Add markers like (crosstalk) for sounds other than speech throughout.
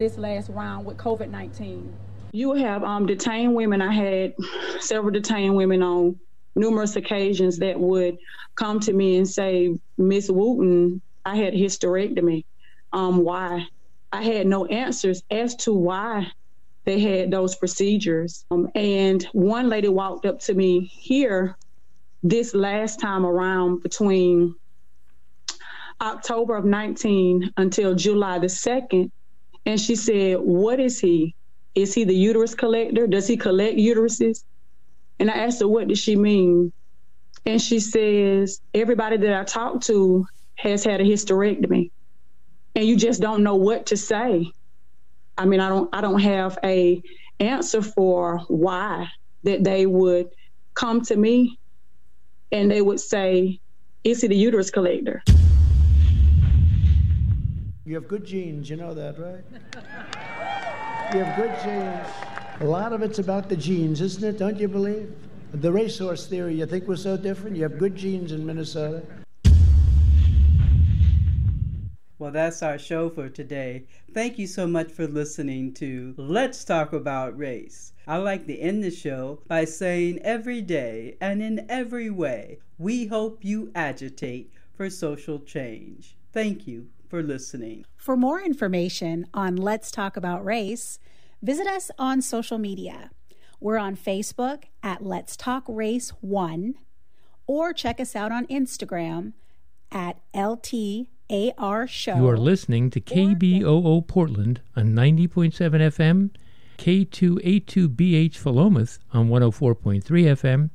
this last round with COVID 19? You have um, detained women. I had several detained women on numerous occasions that would come to me and say, Miss Wooten, I had hysterectomy. Um, why? I had no answers as to why they had those procedures. Um, and one lady walked up to me here this last time around between October of 19 until July the 2nd. And she said, What is he? Is he the uterus collector? Does he collect uteruses? And I asked her, What does she mean? And she says, Everybody that I talked to has had a hysterectomy. And you just don't know what to say. I mean, I don't I don't have a answer for why that they would come to me and they would say, Is he the uterus collector? You have good genes, you know that, right? you have good genes. A lot of it's about the genes, isn't it? Don't you believe? The racehorse theory, you think we're so different? You have good genes in Minnesota. Well, that's our show for today. Thank you so much for listening to Let's Talk About Race. I like to end the show by saying every day and in every way, we hope you agitate for social change. Thank you for listening. For more information on Let's Talk About Race, visit us on social media. We're on Facebook at Let's Talk Race 1 or check us out on Instagram at LTAR Show. You are listening to KBOO Portland on 90.7 FM, K282BH Philomath on 104.3 FM,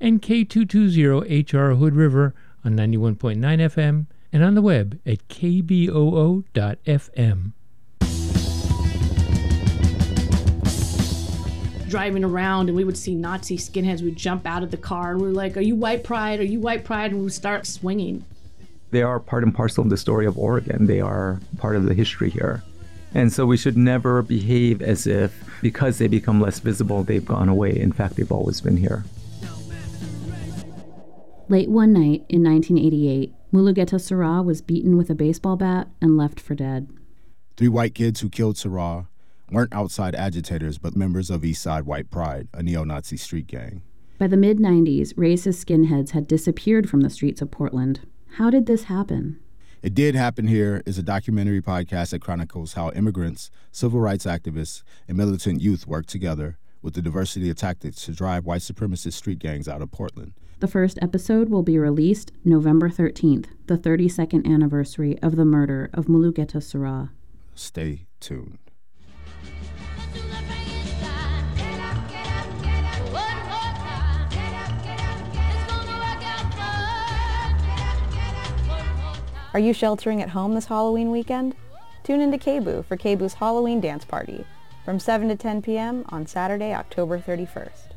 and K220HR Hood River on 91.9 FM and on the web at kboo.fm. Driving around, and we would see Nazi skinheads. We'd jump out of the car, and we are like, "Are you white pride? Are you white pride?" And we would start swinging. They are part and parcel of the story of Oregon. They are part of the history here. And so we should never behave as if because they become less visible, they've gone away. In fact, they've always been here. Late one night in 1988, Mulugeta Seraw was beaten with a baseball bat and left for dead. Three white kids who killed Seraw weren't outside agitators, but members of Eastside White Pride, a neo Nazi street gang. By the mid 90s, racist skinheads had disappeared from the streets of Portland. How did this happen? It Did Happen Here is a documentary podcast that chronicles how immigrants, civil rights activists, and militant youth work together with the diversity of tactics to drive white supremacist street gangs out of Portland. The first episode will be released November 13th, the 32nd anniversary of the murder of Mulugeta Seraw. Stay tuned. Are you sheltering at home this Halloween weekend? Tune into KBOO for KBOO's Halloween dance party from 7 to 10 p.m. on Saturday, October 31st.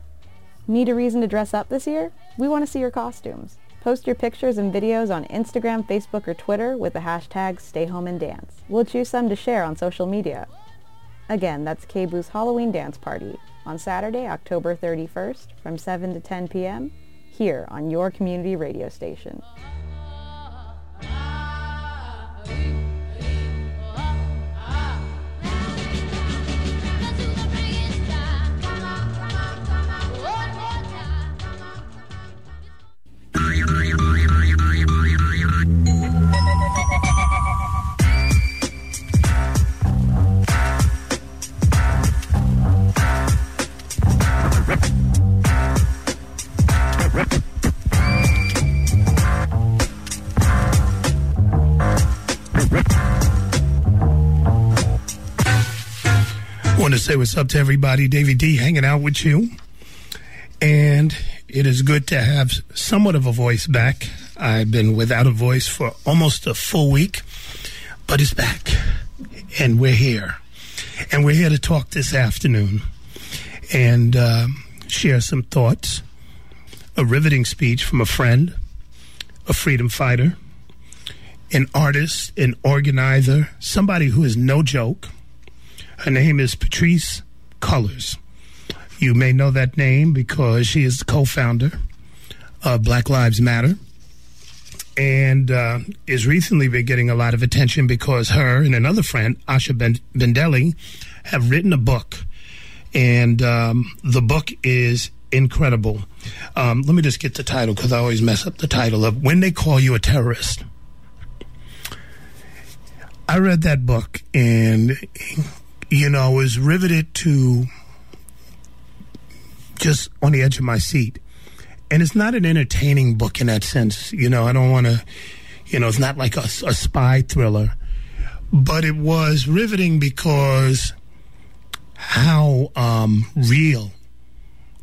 Need a reason to dress up this year? We want to see your costumes. Post your pictures and videos on Instagram, Facebook, or Twitter with the hashtag StayHomeAndDance. We'll choose some to share on social media. Again, that's KBOO's Halloween Dance Party on Saturday, October 31st from 7 to 10 p.m. here on your community radio station. Say what's up to everybody. Davey D hanging out with you. And it is good to have somewhat of a voice back. I've been without a voice for almost a full week, but it's back. And we're here. And we're here to talk this afternoon and uh, share some thoughts. A riveting speech from a friend, a freedom fighter, an artist, an organizer, somebody who is no joke her name is Patrisse Cullors. You may know that name because she is the co founder of Black Lives Matter. and uh, is recently been getting a lot of attention because her and another friend, Asha ben- Bandele, have written a book. And um, the book is incredible. Um, let me just get the title because I always mess up the title of When They Call You a Terrorist. I read that book and, you know, was riveted to just on the edge of my seat. And it's not an entertaining book in that sense. You know, I don't want to, you know, it's not like a, a spy thriller. But it was riveting because how um, real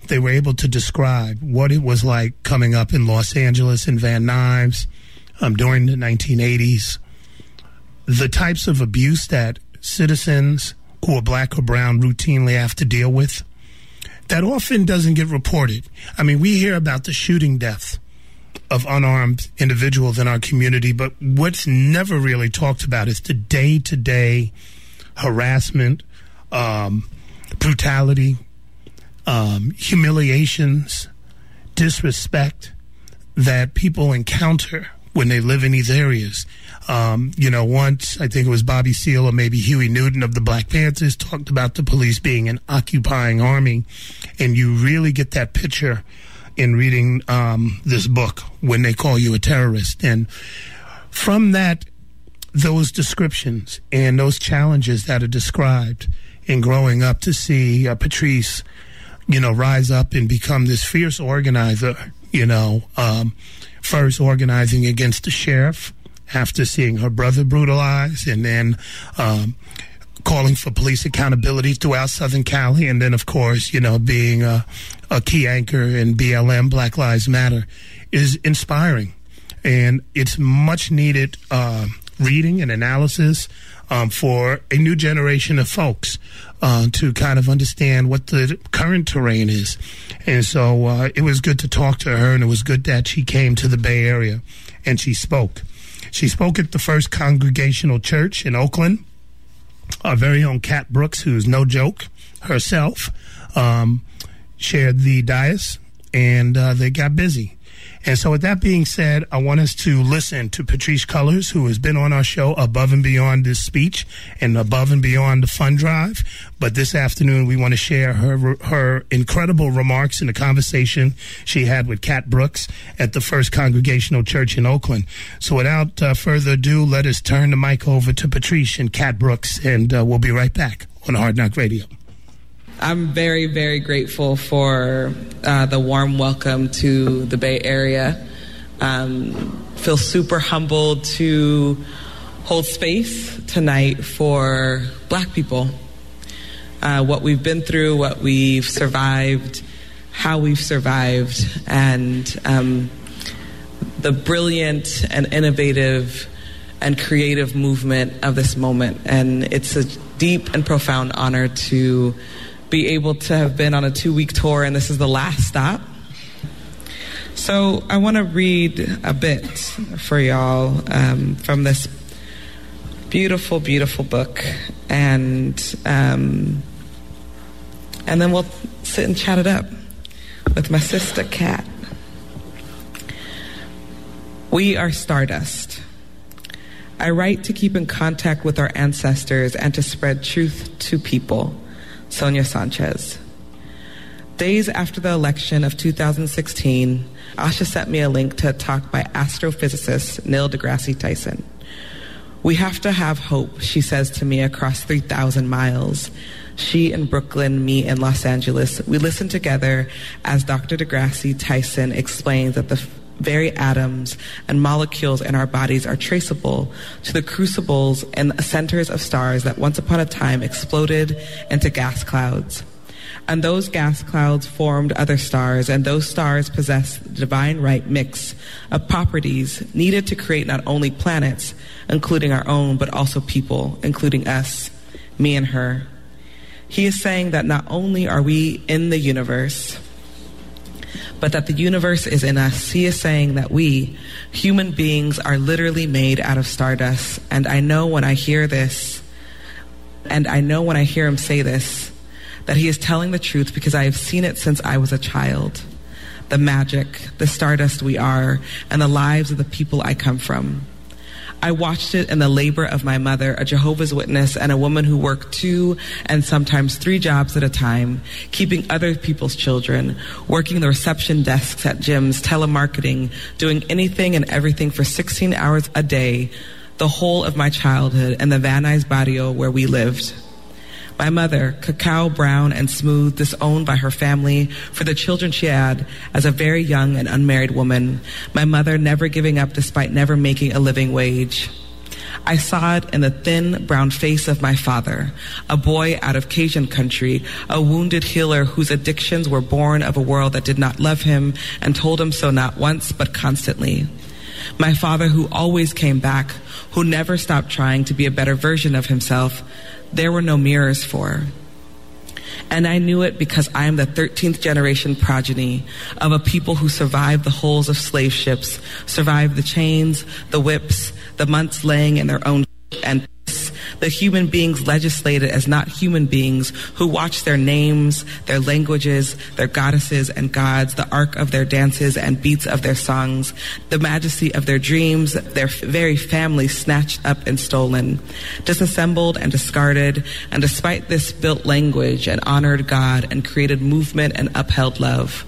they were able to describe what it was like coming up in Los Angeles in Van Nuys um, during the 1980s, the types of abuse that citizens who are black or brown routinely have to deal with. That often doesn't get reported. I mean, we hear about the shooting death of unarmed individuals in our community, but what's never really talked about is the day to day harassment, um, brutality, um, humiliations, disrespect that people encounter when they live in these areas. Um, you know, once I think it was Bobby Seale or maybe Huey Newton of the Black Panthers talked about the police being an occupying army, and you really get that picture in reading um, this book when they call you a terrorist. And from that, those descriptions and those challenges that are described in growing up to see uh, Patrisse, you know, rise up and become this fierce organizer, you know, um, first organizing against the sheriff after seeing her brother brutalized and then um, calling for police accountability throughout Southern Cali, and then, of course, you know, being a, a key anchor in BLM, Black Lives Matter, is inspiring. And it's much needed uh, reading and analysis um, for a new generation of folks uh, to kind of understand what the current terrain is. And so uh, it was good to talk to her, and it was good that she came to the Bay Area and she spoke. She spoke at the First Congregational Church in Oakland. Our very own Cat Brooks, who's no joke herself, um, shared the dais, and uh, they got busy. And so, with that being said, I want us to listen to Patrisse Cullors, who has been on our show above and beyond this speech and above and beyond the fund drive. But this afternoon, we want to share her her incredible remarks in the conversation she had with Cat Brooks at the First Congregational Church in Oakland. So, without uh, further ado, let us turn the mic over to Patrisse and Cat Brooks, and uh, we'll be right back on Hard Knock Radio. I'm very, very grateful for uh, the warm welcome to the Bay Area. Um, feel super humbled to hold space tonight for Black people. Uh, what we've been through, what we've survived, how we've survived, and um, the brilliant and innovative and creative movement of this moment. And it's a deep and profound honor to be able to have been on a two week tour, and this is the last stop. So I want to read a bit for y'all um, from this beautiful, beautiful book, and um, and then we'll sit and chat it up with my sister Cat. We are stardust. I write to keep in contact with our ancestors and to spread truth to people. Sonia Sanchez. Days after the election of 2016, Asha sent me a link to a talk by astrophysicist Neil deGrasse Tyson. We have to have hope, she says to me across 3,000 miles. She in Brooklyn, me in Los Angeles. We listen together as Dr. deGrasse Tyson explains that the very atoms and molecules in our bodies are traceable to the crucibles and centers of stars that once upon a time exploded into gas clouds. And those gas clouds formed other stars, and those stars possess the divine right mix of properties needed to create not only planets, including our own, but also people, including us, me and her. He is saying that not only are we in the universe, but that the universe is in us. He is saying that we, human beings, are literally made out of stardust. And I know when I hear this, and I know when I hear him say this, that he is telling the truth because I have seen it since I was a child. the magic, the stardust we are, and the lives of the people I come from. I watched it in the labor of my mother, a Jehovah's Witness, and a woman who worked two and sometimes three jobs at a time, keeping other people's children, working the reception desks at gyms, telemarketing, doing anything and everything for 16 hours a day, the whole of my childhood in the Van Nuys barrio where we lived. My mother, cacao brown and smooth, disowned by her family for the children she had as a very young and unmarried woman. My mother never giving up despite never making a living wage. I saw it in the thin brown face of my father, a boy out of Cajun country, a wounded healer whose addictions were born of a world that did not love him and told him so not once but constantly. My father who always came back, who never stopped trying to be a better version of himself, there were no mirrors for. And I knew it because I am the 13th generation progeny of a people who survived the hulls of slave ships, survived the chains, the whips, the months laying in their own and the human beings legislated as not human beings who watched their names, their languages, their goddesses and gods, the arc of their dances and beats of their songs, the majesty of their dreams, their very family snatched up and stolen, disassembled and discarded, and despite this built language and honored God and created movement and upheld love.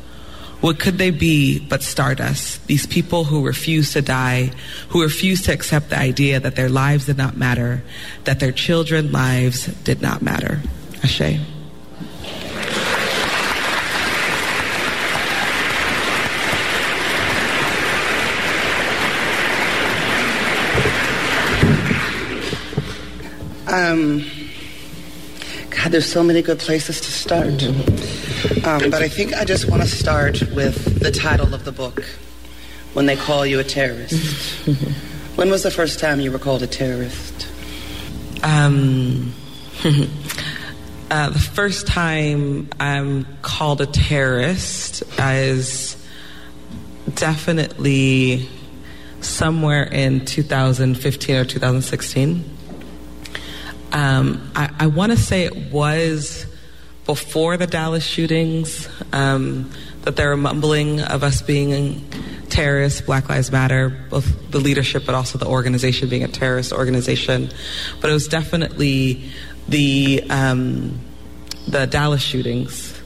What could they be but stardust? These people who refuse to die, who refuse to accept the idea that their lives did not matter, that their children's lives did not matter. Ashe. Um, God, there's so many good places to start. Um, but I think I just want to start with the title of the book, When They Call You a Terrorist. (laughs) when was the first time you were called a terrorist? Um, (laughs) uh, the first time I'm called a terrorist is definitely somewhere in 2015 or 2016. Um, I, I want to say it was before the Dallas shootings um, that there were mumbling of us being terrorists, Black Lives Matter, both the leadership but also the organization being a terrorist organization. But it was definitely the um, the Dallas shootings,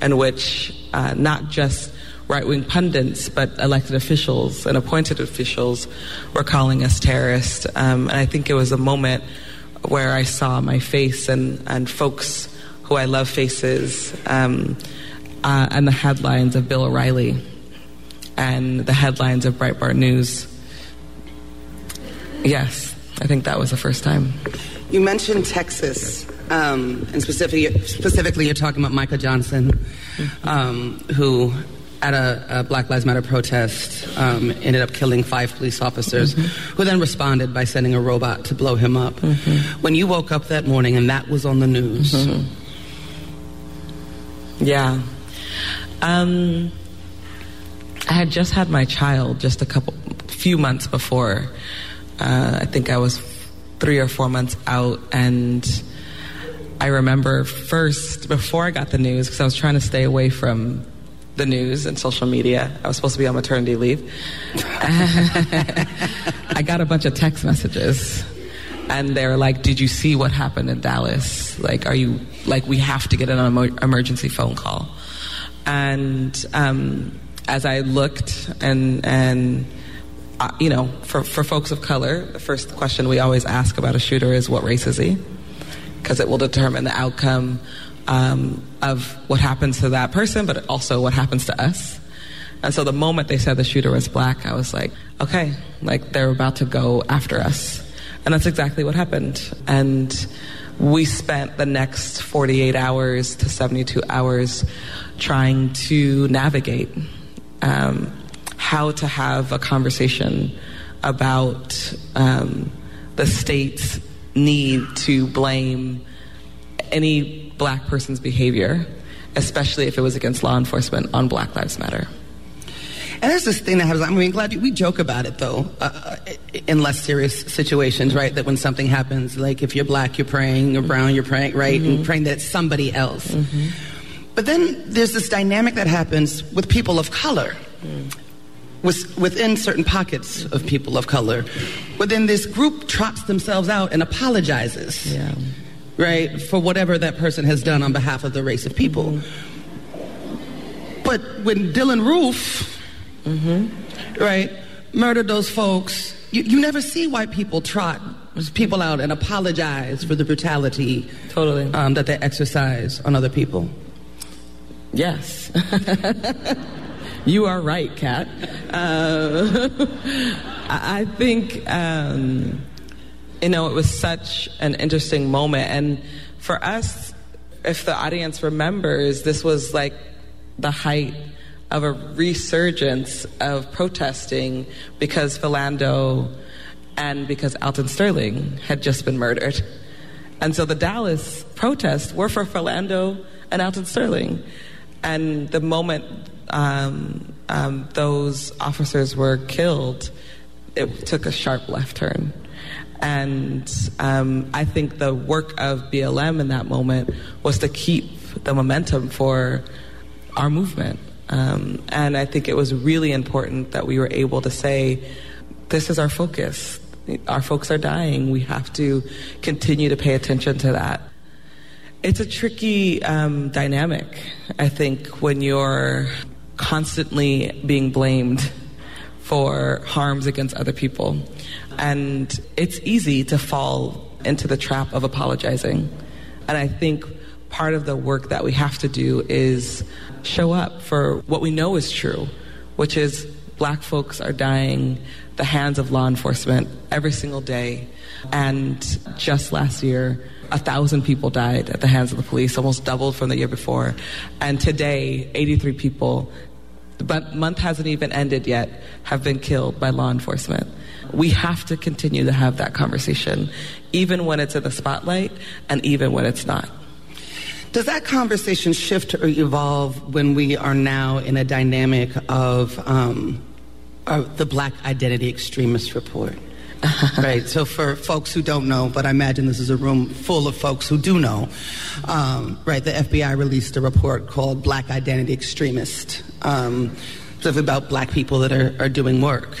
in which uh, not just right wing pundits, but elected officials and appointed officials were calling us terrorists. Um, and I think it was a moment where I saw my face and, and folks who I love faces um, uh, and the headlines of Bill O'Reilly and the headlines of Breitbart News. Yes, I think that was the first time. You mentioned Texas, um, and specifically, specifically, you're talking about Micah Johnson, um, who at a, a, Black Lives Matter protest um, ended up killing five police officers, mm-hmm. who then responded by sending a robot to blow him up. Mm-hmm. When you woke up that morning and that was on the news. Mm-hmm. Yeah. Um, I had just had my child just a couple, few months before. Uh, I think I was three or four months out, and I remember first before I got the news because I was trying to stay away from the news and social media. I was supposed to be on maternity leave. (laughs) I got a bunch of text messages and they were like, "Did you see what happened in Dallas? Like, are you like we have to get an emergency phone call?" And um, as I looked and and uh, you know, for for folks of color, the first question we always ask about a shooter is, "What race is he?" Because it will determine the outcome um, of what happens to that person, but also what happens to us. And so the moment they said the shooter was black, I was like, okay, like they're about to go after us. And that's exactly what happened. And we spent the next 48 hours to 72 hours trying to navigate um, how to have a conversation about um, the state's need to blame any black person's behavior, especially if it was against law enforcement on Black Lives Matter. And there's this thing that happens. I mean, glad you, we joke about it though, uh, in less serious situations, right? That when something happens, like if you're black, you're praying, you're brown, you're praying, right? Mm-hmm. And praying that it's somebody else. Mm-hmm. But then there's this dynamic that happens with people of color. With, within certain pockets of people of color, where then this group trots themselves out and apologizes, Yeah. right, for whatever that person has done on behalf of the race of people. But when Dylann Roof, right, murdered those folks, you, you never see white people trot people out and apologize for the brutality totally um, that they exercise on other people. Yes. (laughs) you are right, Cat. Uh, (laughs) I I think, um, you know, it was such an interesting moment. And for us, if the audience remembers, this was like the height of a resurgence of protesting because Philando and because Alton Sterling had just been murdered. And so the Dallas protests were for Philando and Alton Sterling. And the moment um, um, those officers were killed, it took a sharp left turn. And um, I think the work of BLM in that moment was to keep the momentum for our movement. Um, and I think it was really important that we were able to say, this is our focus. Our folks are dying. We have to continue to pay attention to that. It's a tricky um, dynamic, I think, when you're constantly being blamed for harms against other people. And it's easy to fall into the trap of apologizing. And I think part of the work that we have to do is show up for what we know is true, which is black folks are dying the hands of law enforcement every single day. And just last year, a thousand people died at the hands of the police, almost doubled from the year before. And today, 83 people, but month hasn't even ended yet, have been killed by law enforcement. We have to continue to have that conversation, even when it's in the spotlight and even when it's not. Does that conversation shift or evolve when we are now in a dynamic of um, uh, the Black Identity Extremist Report? (laughs) right. So for folks who don't know, but I imagine this is a room full of folks who do know, um, right? The FBI released a report called Black Identity Extremist, um, about black people that are, are doing work,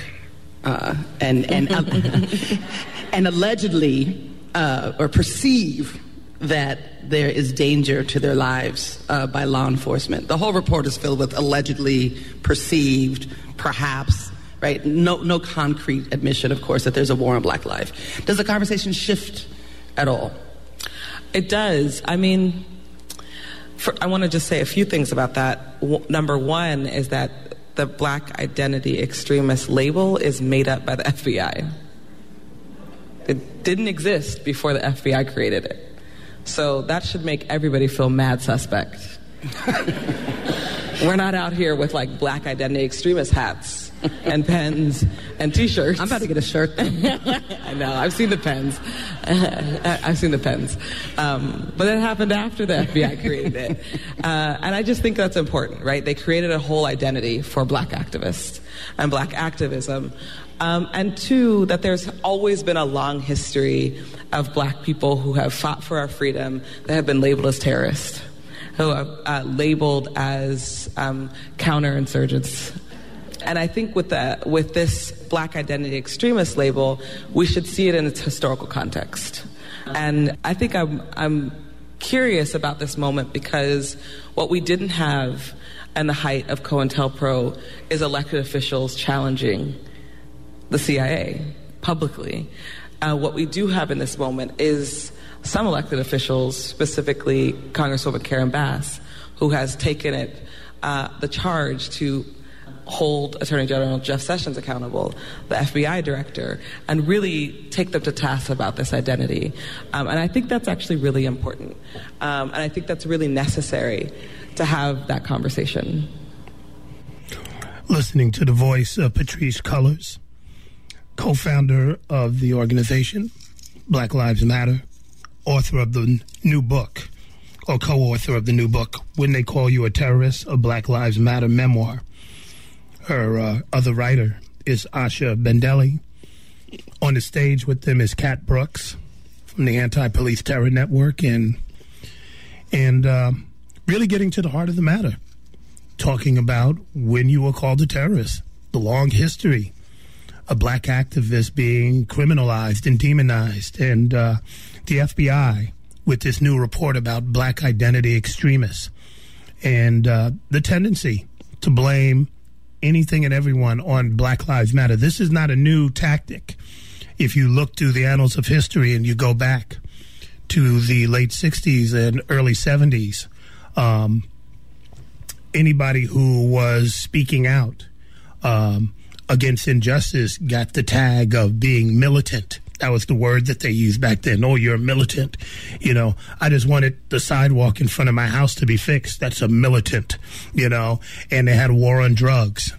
uh, and and (laughs) (laughs) and allegedly uh, or perceive that there is danger to their lives uh, by law enforcement. The whole report is filled with allegedly perceived, perhaps, right? No, no concrete admission, of course, that there's a war on black life. Does the conversation shift at all? It does. I mean, for, I want to just say a few things about that. W- number one is that the black identity extremist label is made up by the FBI. It didn't exist before the FBI created it. So that should make everybody feel mad suspect. We're not out here with like black identity extremist hats and pens and t-shirts. I'm about to get a shirt. (laughs) I know. I've seen the pens. (laughs) I've seen the pens. Um, but that happened after the FBI (laughs) created it. Uh, and I just think that's important, right? They created a whole identity for black activists and black activism. Um, and two, that there's always been a long history of black people who have fought for our freedom that have been labeled as terrorists, who are uh, labeled as um, counterinsurgents. And I think with, the, with this black identity extremist label, we should see it in its historical context. And I think I'm, I'm curious about this moment because what we didn't have in the height of COINTELPRO is elected officials challenging the CIA publicly. Uh, what we do have in this moment is some elected officials, specifically Congresswoman Karen Bass, who has taken it uh, the charge to hold Attorney General Jeff Sessions accountable, the FBI director, and really take them to task about this identity. Um, and I think that's actually really important. Um, and I think that's really necessary to have that conversation. Listening to the voice of Patrisse Cullors, co founder of the organization Black Lives Matter, author of the new book, or co author of the new book, When They Call You a Terrorist, a Black Lives Matter memoir. Her uh, other writer is Asha Bandele. On the stage with them is Cat Brooks from the Anti Police Terror Network. And, and uh, really getting to the heart of the matter, talking about when you were called a terrorist, the long history of black activist being criminalized and demonized, and uh, the FBI with this new report about black identity extremists, and uh, the tendency to blame anything and everyone on Black Lives Matter. This is not a new tactic. If you look through the annals of history and you go back to the late 60s and early 70s, um, anybody who was speaking out um, against injustice got the tag of being militant. That was the word that they used back then. Oh, you're a militant. You know, I just wanted the sidewalk in front of my house to be fixed. That's a militant, you know. And they had a war on drugs,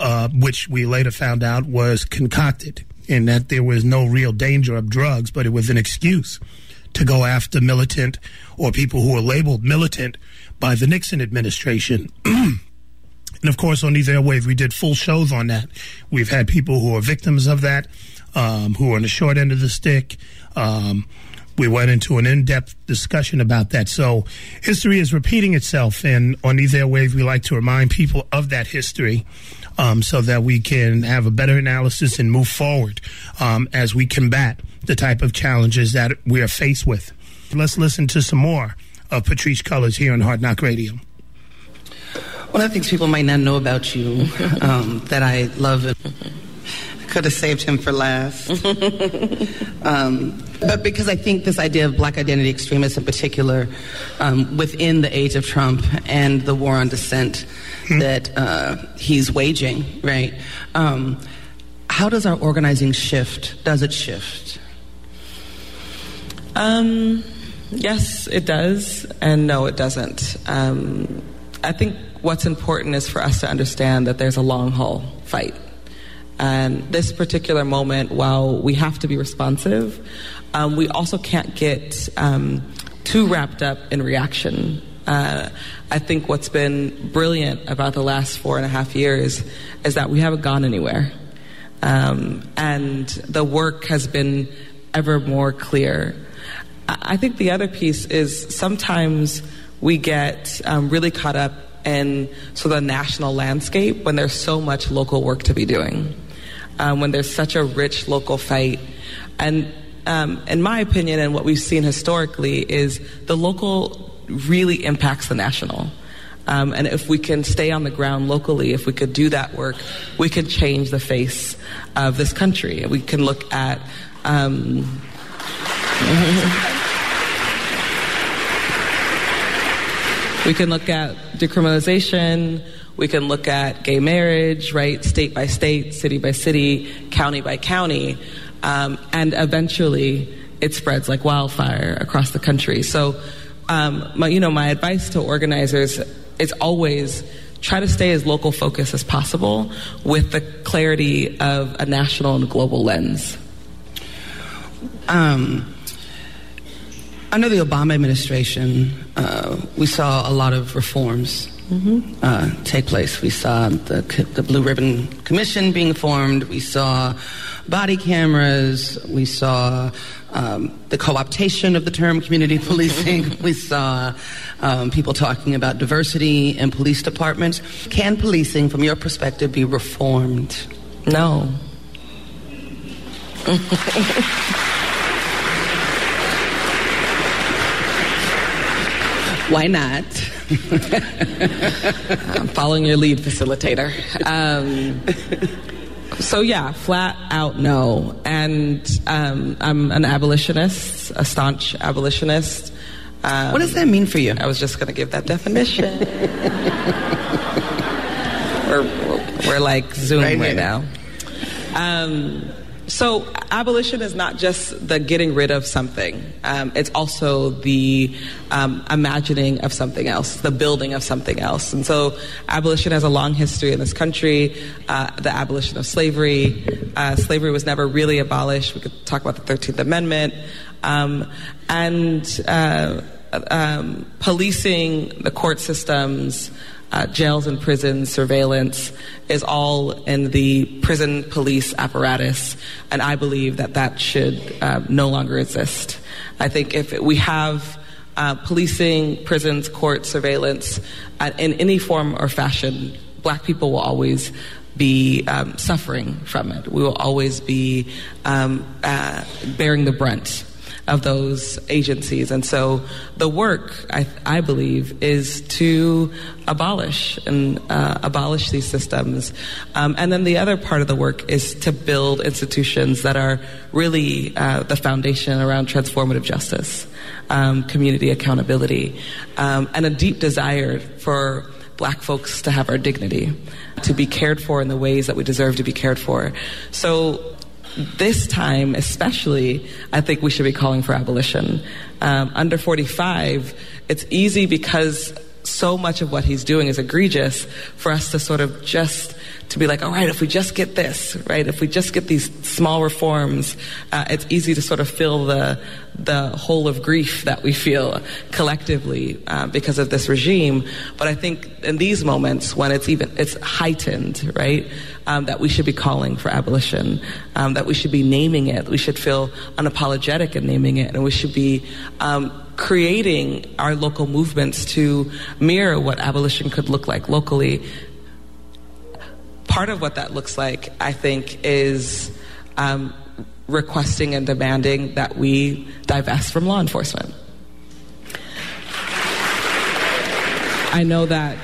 uh, which we later found out was concocted and that there was no real danger of drugs, but it was an excuse to go after militant or people who were labeled militant by the Nixon administration. (clears throat) and of course, on these airwaves, we did full shows on that. We've had people who are victims of that um, who are on the short end of the stick. Um, we went into an in-depth discussion about that. So history is repeating itself, and on these airwaves, we like to remind people of that history, um, so that we can have a better analysis and move forward um, as we combat the type of challenges that we are faced with. Let's listen to some more of Patrisse Cullors here on Hard Knock Radio. One of the things people might not know about you (laughs) um, that I love could have saved him for last. (laughs) um, but because I think this idea of black identity extremists in particular, um, within the age of Trump and the war on dissent hmm. that uh, he's waging, right? Um, how does our organizing shift? Does it shift? Um, yes, it does, and no, it doesn't. Um, I think what's important is for us to understand that there's a long haul fight and this particular moment, while we have to be responsive, um, we also can't get um, too wrapped up in reaction. Uh, I think what's been brilliant about the last four and a half years is that we haven't gone anywhere. Um, and the work has been ever more clear. I think the other piece is sometimes we get um, really caught up in sort of the national landscape when there's so much local work to be doing um, when there's such a rich local fight. And um, in my opinion, and what we've seen historically, is the local really impacts the national. Um, and if we can stay on the ground locally, if we could do that work, we could change the face of this country. We can look at. (laughs) we can look at decriminalization. We can look at gay marriage, right, state by state, city by city, county by county, um, and eventually it spreads like wildfire across the country. So, um, my, you know, my advice to organizers is always try to stay as local focused as possible with the clarity of a national and global lens. Um, under the Obama administration, uh, we saw a lot of reforms mm-hmm. uh, take place. We saw the, the Blue Ribbon Commission being formed. We saw body cameras. We saw um, the co-optation of the term community (laughs) policing. we saw um, people talking about diversity in police departments. Can policing, from your perspective, be reformed? No. (laughs) Why not? I'm following your lead, facilitator. Um, so yeah, flat out no. And um, I'm an abolitionist, a staunch abolitionist. Um, what does that mean for you? I was just going to give that definition. (laughs) we're, we're like Zoom right, right now. Um, so, abolition is not just the getting rid of something, um, it's also the um, imagining of something else, the building of something else. And so, abolition has a long history in this country. Uh, the abolition of slavery. Uh, slavery was never really abolished. We could talk about the 13th Amendment. Um, and uh, um, policing the court systems, uh, jails and prisons, surveillance is all in the prison police apparatus, and I believe that that should uh, no longer exist. I think if we have uh, policing, prisons, courts, surveillance, uh, in any form or fashion, black people will always be um, suffering from it. We will always be um, uh, bearing the brunt of those agencies. And so the work, I, I believe, is to abolish and uh, abolish these systems. Um, and then the other part of the work is to build institutions that are really uh, the foundation around transformative justice, um, community accountability, um, and a deep desire for black folks to have our dignity, to be cared for in the ways that we deserve to be cared for. So this time, especially, I think we should be calling for abolition. Um, under 45, it's easy because so much of what he's doing is egregious for us to sort of just to be like, all right, if we just get this, right, if we just get these small reforms, uh, it's easy to sort of fill the the hole of grief that we feel collectively uh, because of this regime. But I think in these moments when it's even it's heightened, right, um, that we should be calling for abolition, um, that we should be naming it, we should feel unapologetic in naming it, and we should be. Um, creating our local movements to mirror what abolition could look like locally part of what that looks like, I think, is um, requesting and demanding that we divest from law enforcement. I know that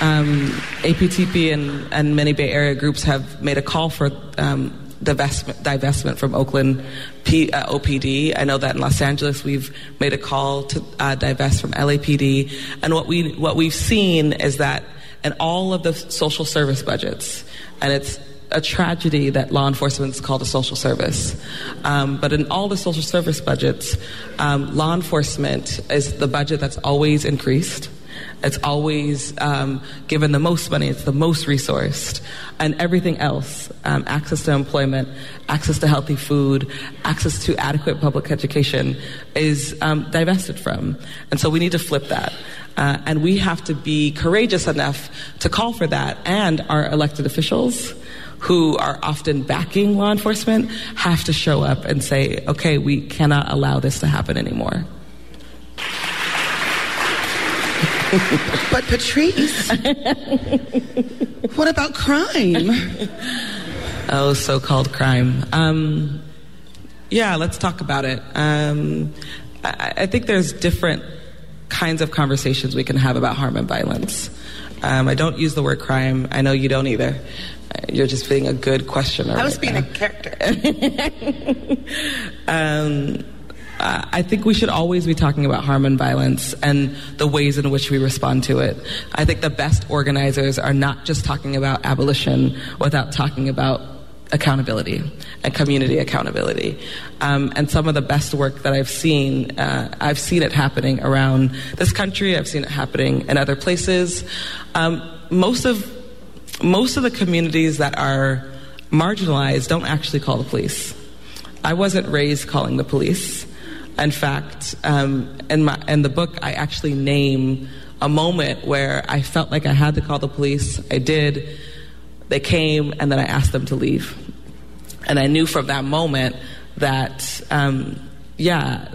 um, APTP and, and, many Bay Area groups have made a call for um, divestment, divestment, from Oakland P, uh, OPD. I know that in Los Angeles we've made a call to uh, divest from LAPD, and what we what we've seen is that and all of the social service budgets. And it's a tragedy that law enforcement is called a social service. Um, but in all the social service budgets, um, law enforcement is the budget that's always increased. It's always um, given the most money, it's the most resourced. And everything else um, access to employment, access to healthy food, access to adequate public education is um, divested from. And so we need to flip that. Uh, and we have to be courageous enough to call for that. And our elected officials, who are often backing law enforcement, have to show up and say, okay, we cannot allow this to happen anymore. (laughs) but Patrisse, what about crime? (laughs) Oh, so called crime. Um, yeah, let's talk about it. Um, I, I think there's different kinds of conversations we can have about harm and violence. Um, I don't use the word crime. I know you don't either. You're just being a good questioner. I was right being now. a character. (laughs) um, I think we should always be talking about harm and violence and the ways in which we respond to it. I think the best organizers are not just talking about abolition without talking about accountability and community accountability. Um, and some of the best work that I've seen, uh, I've seen it happening around this country. I've seen it happening in other places. Um, most of most of the communities that are marginalized don't actually call the police. I wasn't raised calling the police. In fact, um, in my in the book, I actually name a moment where I felt like I had to call the police. I did. They came, and then I asked them to leave. And I knew from that moment that, um, yeah,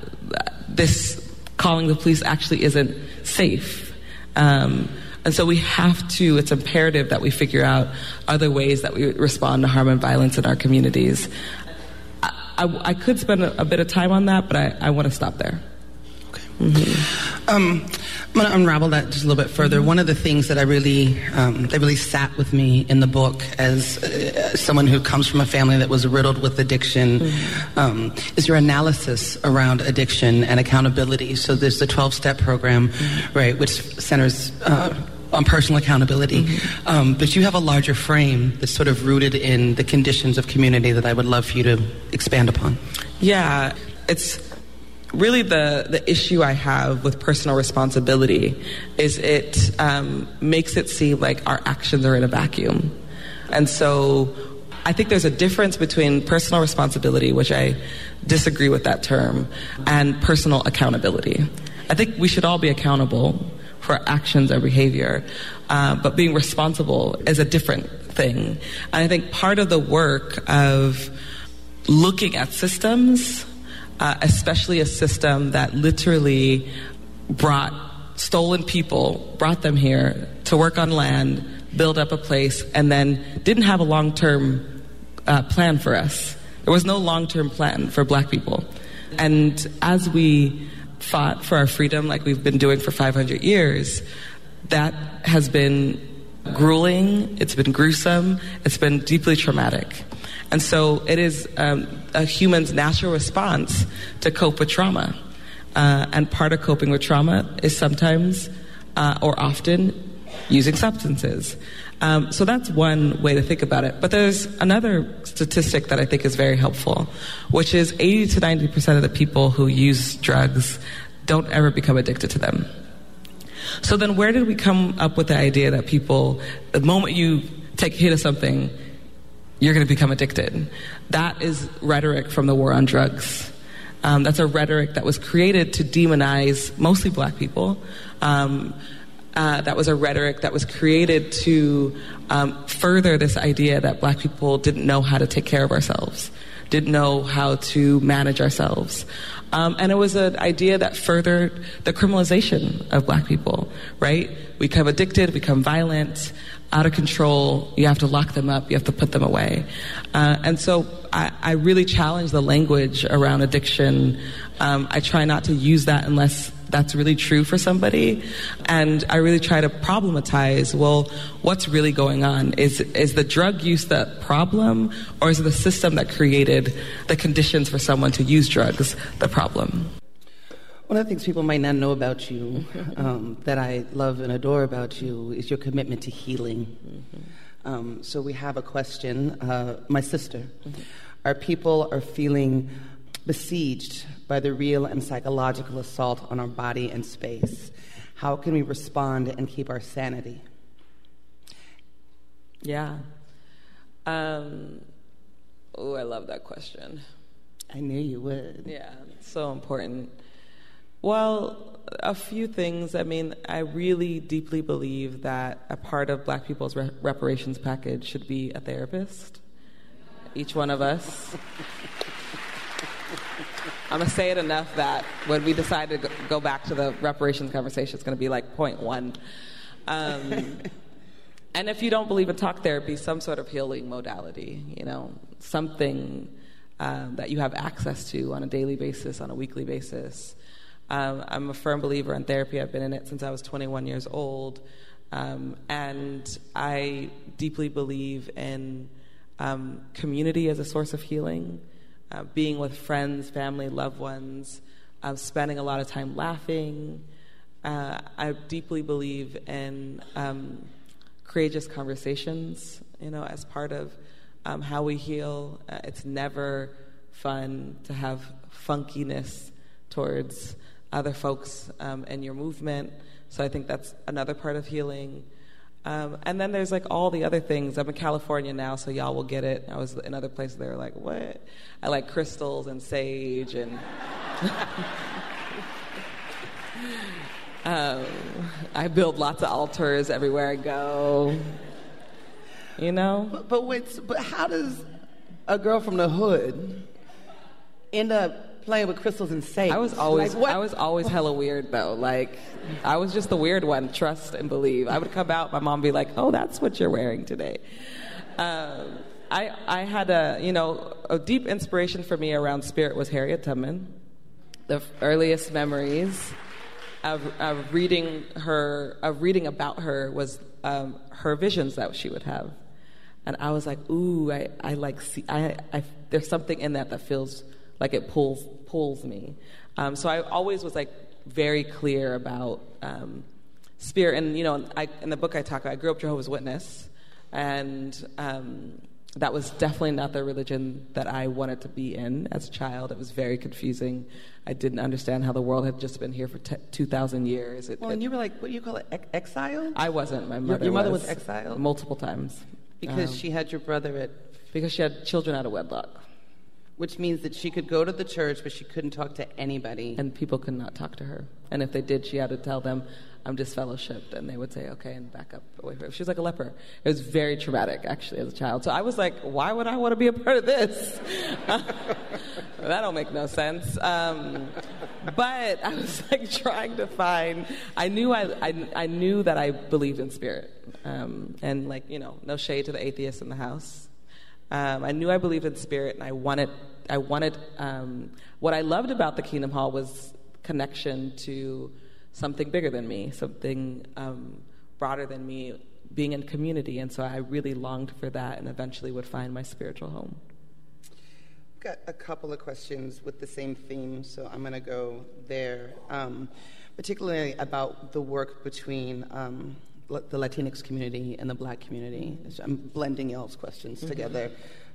this calling the police actually isn't safe. Um, and so we have to, it's imperative that we figure out other ways that we respond to harm and violence in our communities. I, I, I could spend a, a, bit of time on that, but I, I want to stop there. Mm-hmm. Um, I'm going to unravel that just a little bit further. One of the things that I really, um, that really sat with me in the book as uh, someone who comes from a family that was riddled with addiction mm-hmm. um, is your analysis around addiction and accountability. So there's the 12 step program, mm-hmm. right, which centers uh, on personal accountability. Mm-hmm. Um, but you have a larger frame that's sort of rooted in the conditions of community that I would love for you to expand upon. Yeah, it's really the, the issue I have with personal responsibility is it um, makes it seem like our actions are in a vacuum. And so I think there's a difference between personal responsibility, which I disagree with that term, and personal accountability. I think we should all be accountable for actions or behavior, uh, but being responsible is a different thing. And I think part of the work of looking at systems uh, especially a system that literally brought stolen people, brought them here to work on land, build up a place, and then didn't have a long term uh, plan for us. There was no long term plan for black people. And as we fought for our freedom, like we've been doing for 500 years, that has been grueling, it's been gruesome, it's been deeply traumatic. And so it is um, a human's natural response to cope with trauma. Uh, and part of coping with trauma is sometimes uh, or often using substances. Um, so that's one way to think about it. But there's another statistic that I think is very helpful, which is 80 to 90% of the people who use drugs don't ever become addicted to them. So then, where did we come up with the idea that people, the moment you take a hit of something, you're going to become addicted? That is rhetoric from the war on drugs. Um, that's a rhetoric that was created to demonize mostly black people. Um, uh, that was a rhetoric that was created to um, further this idea that black people didn't know how to take care of ourselves, didn't know how to manage ourselves. Um, and it was an idea that furthered the criminalization of black people, right? We become addicted, become violent, out of control. You have to lock them up, you have to put them away. Uh, and so I, I, really challenge the language around addiction. Um, I try not to use that unless that's really true for somebody. And I really try to problematize, well, what's really going on? Is, is the drug use the problem, or is it the system that created the conditions for someone to use drugs the problem? One of the things people might not know about you (laughs) um, that I love and adore about you is your commitment to healing. Mm-hmm. Um, so we have a question. Uh, my sister, mm-hmm. our people are feeling besieged by the real and psychological assault on our body and space. How can we respond and keep our sanity? Yeah. Um, oh, I love that question. I knew you would. Yeah, so important. Well, a few things. I mean, I really deeply believe that a part of Black people's re- reparations package should be a therapist. Each one of us. (laughs) I'm gonna say it enough that when we decide to go back to the reparations conversation, it's gonna be like point one. Um, (laughs) and if you don't believe in talk therapy, some sort of healing modality, you know, something um, that you have access to on a daily basis, on a weekly basis. Um, I'm a firm believer in therapy. I've been in it since I was 21 years old. Um, and I deeply believe in um, community as a source of healing uh, being with friends, family, loved ones, uh, spending a lot of time laughing. Uh, I deeply believe in um, courageous conversations, you know, as part of um, how we heal. Uh, it's never fun to have funkiness towards other folks um, in your movement. So I think that's another part of healing. Um, and then there's like all the other things. I'm in California now, so y'all will get it. I was in other places. They were like, "What?" I like crystals and sage, and (laughs) um, I build lots of altars everywhere I go. You know. But, but wait, but how does a girl from the hood end up playing with crystals and sage. I was always like, I was always hella weird though. Like I was just the weird one. Trust and believe. I would come out, my mom would be like, "Oh, that's what you're wearing today." Um, I I had a you know a deep inspiration for me around spirit was Harriet Tubman. The earliest memories of, of reading her of reading about her was um, her visions that she would have, and I was like, "Ooh, I I like see I, I there's something in that that feels." Like it pulls pulls me. Um, so I always was like very clear about um, spirit, and you know, I, in the book I talk, about, I grew up Jehovah's Witness, and um, that was definitely not the religion that I wanted to be in as a child. It was very confusing. I didn't understand how the world had just been here for t- 2,000 years. It, well, and you were like, what do you call it, exile? I wasn't. My mother Your, your mother was, was exiled? Multiple times. Because um, she had your brother at... Because she had children out of wedlock which means that she could go to the church, but she couldn't talk to anybody. And people could not talk to her. And if they did, she had to tell them, I'm disfellowshipped. And they would say, okay, and back up away from her. She was like a leper. It was very traumatic, actually, as a child. So I was like, why would I want to be a part of this? (laughs) that don't make no sense. Um, but I was like trying to find. I knew I, I, I knew that I believed in spirit, um, and like you know, no shade to the atheists in the house. Um, I knew I believed in spirit, and I wanted. I wanted. Um, what I loved about the Kingdom Hall was connection to something bigger than me, something um, broader than me, being in community, and so I really longed for that, and eventually would find my spiritual home. Got a couple of questions with the same theme, so I'm going to go there. Um, particularly about the work between um, the Latinx community and the Black community. So I'm blending y'all's questions mm-hmm. together,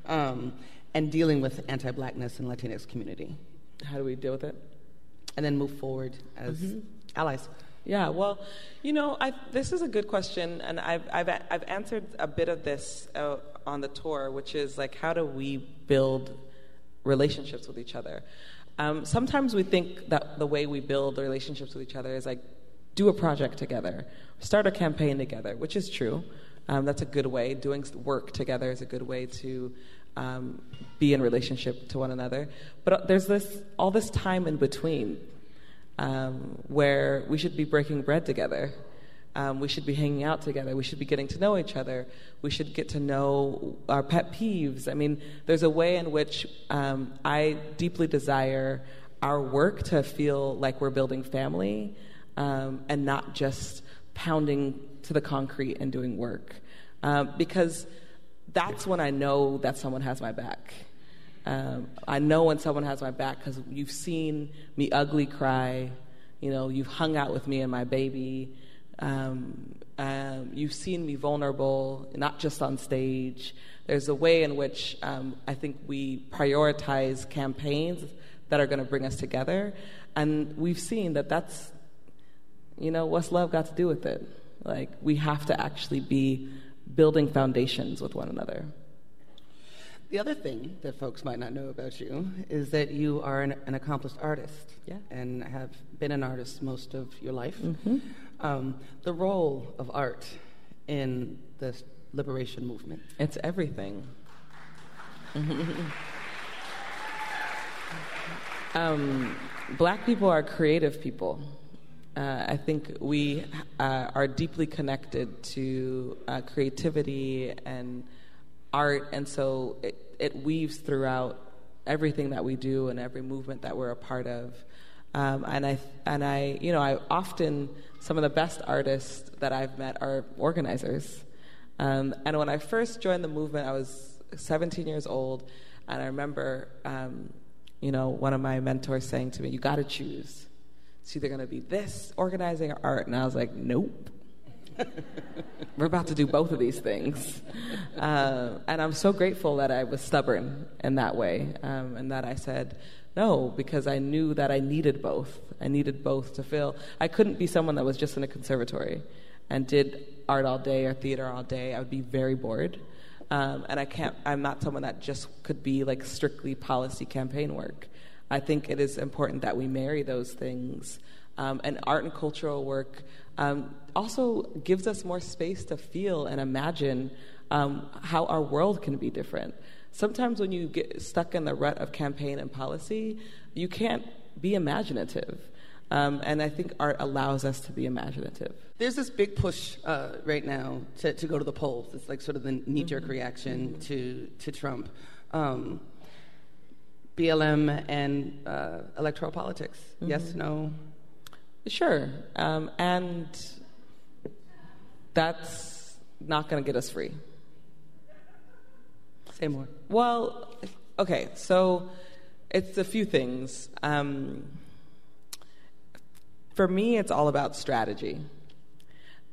um, and dealing with anti-Blackness in Latinx community. How do we deal with it? And then move forward as mm-hmm. allies. Yeah, well, you know, I, this is a good question, and I've, I've, I've answered a bit of this uh, on the tour, which is like, how do we build relationships with each other? Um, sometimes we think that the way we build relationships with each other is like, do a project together, start a campaign together, which is true. Um, that's a good way. Doing work together is a good way to um, be in relationship to one another. But uh, there's this all this time in between um, where we should be breaking bread together. Um, we should be hanging out together. We should be getting to know each other. We should get to know our pet peeves. I mean, there's a way in which um, I deeply desire our work to feel like we're building family um, and not just pounding to the concrete and doing work. Um, because that's when I know that someone has my back. Um, I know when someone has my back because you've seen me ugly cry. You know, you've hung out with me and my baby. Um, um, you've seen me vulnerable, not just on stage. There's a way in which um, I think we prioritize campaigns that are going to bring us together. And we've seen that that's, you know, what's love got to do with it? Like, we have to actually be building foundations with one another. The other thing that folks might not know about you is that you are an, an accomplished artist yeah. and have been an artist most of your life. Mm-hmm. Um, the role of art in the liberation movement. It's everything. (laughs) um, black people are creative people. Uh, I think we uh, are deeply connected to uh, creativity and art, and so it, it, weaves throughout everything that we do and every movement that we're a part of. Um, and I and I, you know, I often some of the best artists that I've met are organizers. Um, and when I first joined the movement, I was 17 years old, and I remember, um, you know, one of my mentors saying to me, "You got to choose." It's either going to be this, organizing, or art. And I was like, nope. (laughs) We're about to do both of these things. Uh, and I'm so grateful that I was stubborn in that way um, and that I said no because I knew that I needed both. I needed both to feel. I couldn't be someone that was just in a conservatory and did art all day or theater all day. I would be very bored. Um, and I can't, I'm not someone that just could be like strictly policy campaign work. I think it is important that we marry those things. Um, and art and cultural work um, also gives us more space to feel and imagine um, how our world can be different. Sometimes when you get stuck in the rut of campaign and policy, you can't be imaginative. Um, and I think art allows us to be imaginative. There's this big push uh, right now to, to go to the polls. It's like sort of the knee jerk mm-hmm. reaction mm-hmm. to, to Trump. Um, BLM and uh, electoral politics? Mm-hmm. Yes, no? Sure. Um, and that's not going to get us free. Say more. Well, okay, so it's a few things. Um, for me, it's all about strategy.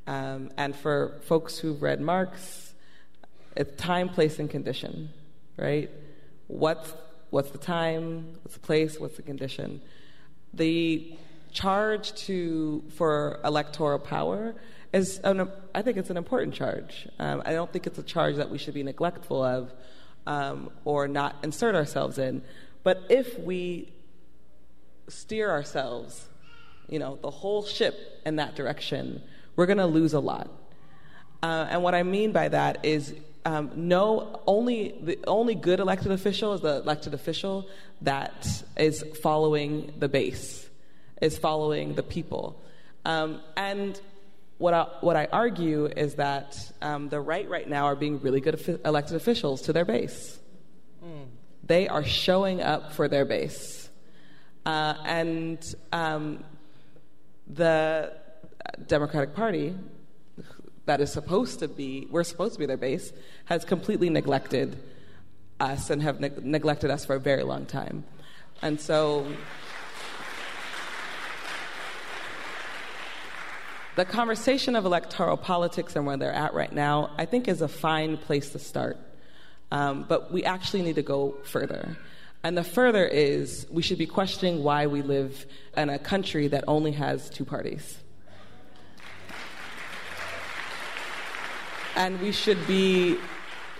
Um, and for folks who've read Marx, it's time, place, and condition, right? What's What's the time? What's the place? What's the condition? The charge to for electoral power is, an, I think, it's an important charge. Um, I don't think it's a charge that we should be neglectful of um, or not insert ourselves in. But if we steer ourselves, you know, the whole ship in that direction, we're going to lose a lot. Uh, and what I mean by that is um, no, only the only good elected official is the elected official that is following the base. is following the people. Um, and what I, what I argue is that um, the right right now are being really good elected officials to their base. Mm. They are showing up for their base. Uh, and um, the Democratic Party, that is supposed to be, we're supposed to be their base, has completely neglected us and have ne- neglected us for a very long time. And so the conversation of electoral politics and where they're at right now, I think, is a fine place to start. Um, but we actually need to go further. And the further is we should be questioning why we live in a country that only has two parties. And we should be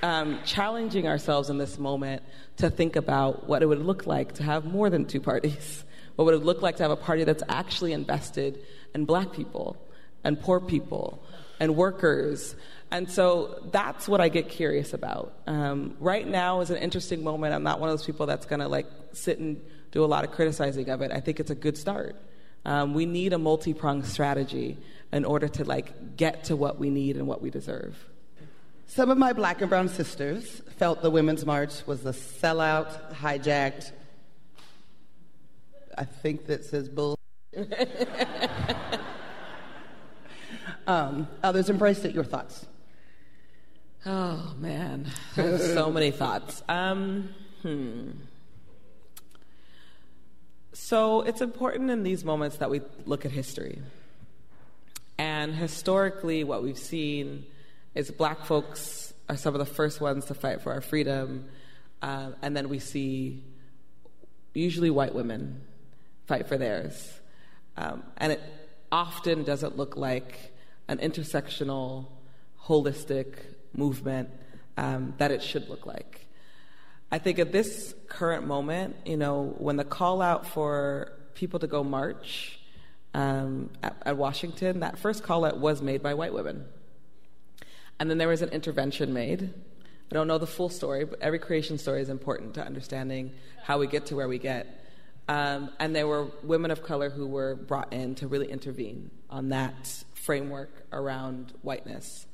um, challenging ourselves in this moment to think about what it would look like to have more than two parties. (laughs) What would it look like to have a party that's actually invested in black people and poor people and workers? And so that's what I get curious about. Um, right now is an interesting moment. I'm not one of those people that's going to like sit and do a lot of criticizing of it. I think it's a good start. Um, we need a multi-pronged strategy in order to like get to what we need and what we deserve. Some of my black and brown sisters felt the Women's March was a sellout, hijacked, I think that says bull. (laughs) um, others embraced it. Your thoughts? Oh, man. I have so many thoughts. Um, hmm. So it's important in these moments that we look at history. And historically, what we've seen is black folks are some of the first ones to fight for our freedom. Uh, and then we see usually white women fight for theirs. Um, and it often doesn't look like an intersectional, holistic movement um, that it should look like. I think at this current moment, you know, when the call out for people to go march um, at, at Washington, that first call out was made by white women. And then there was an intervention made. I don't know the full story, but every creation story is important to understanding how we get to where we get. Um, and there were women of color who were brought in to really intervene on that framework around whiteness.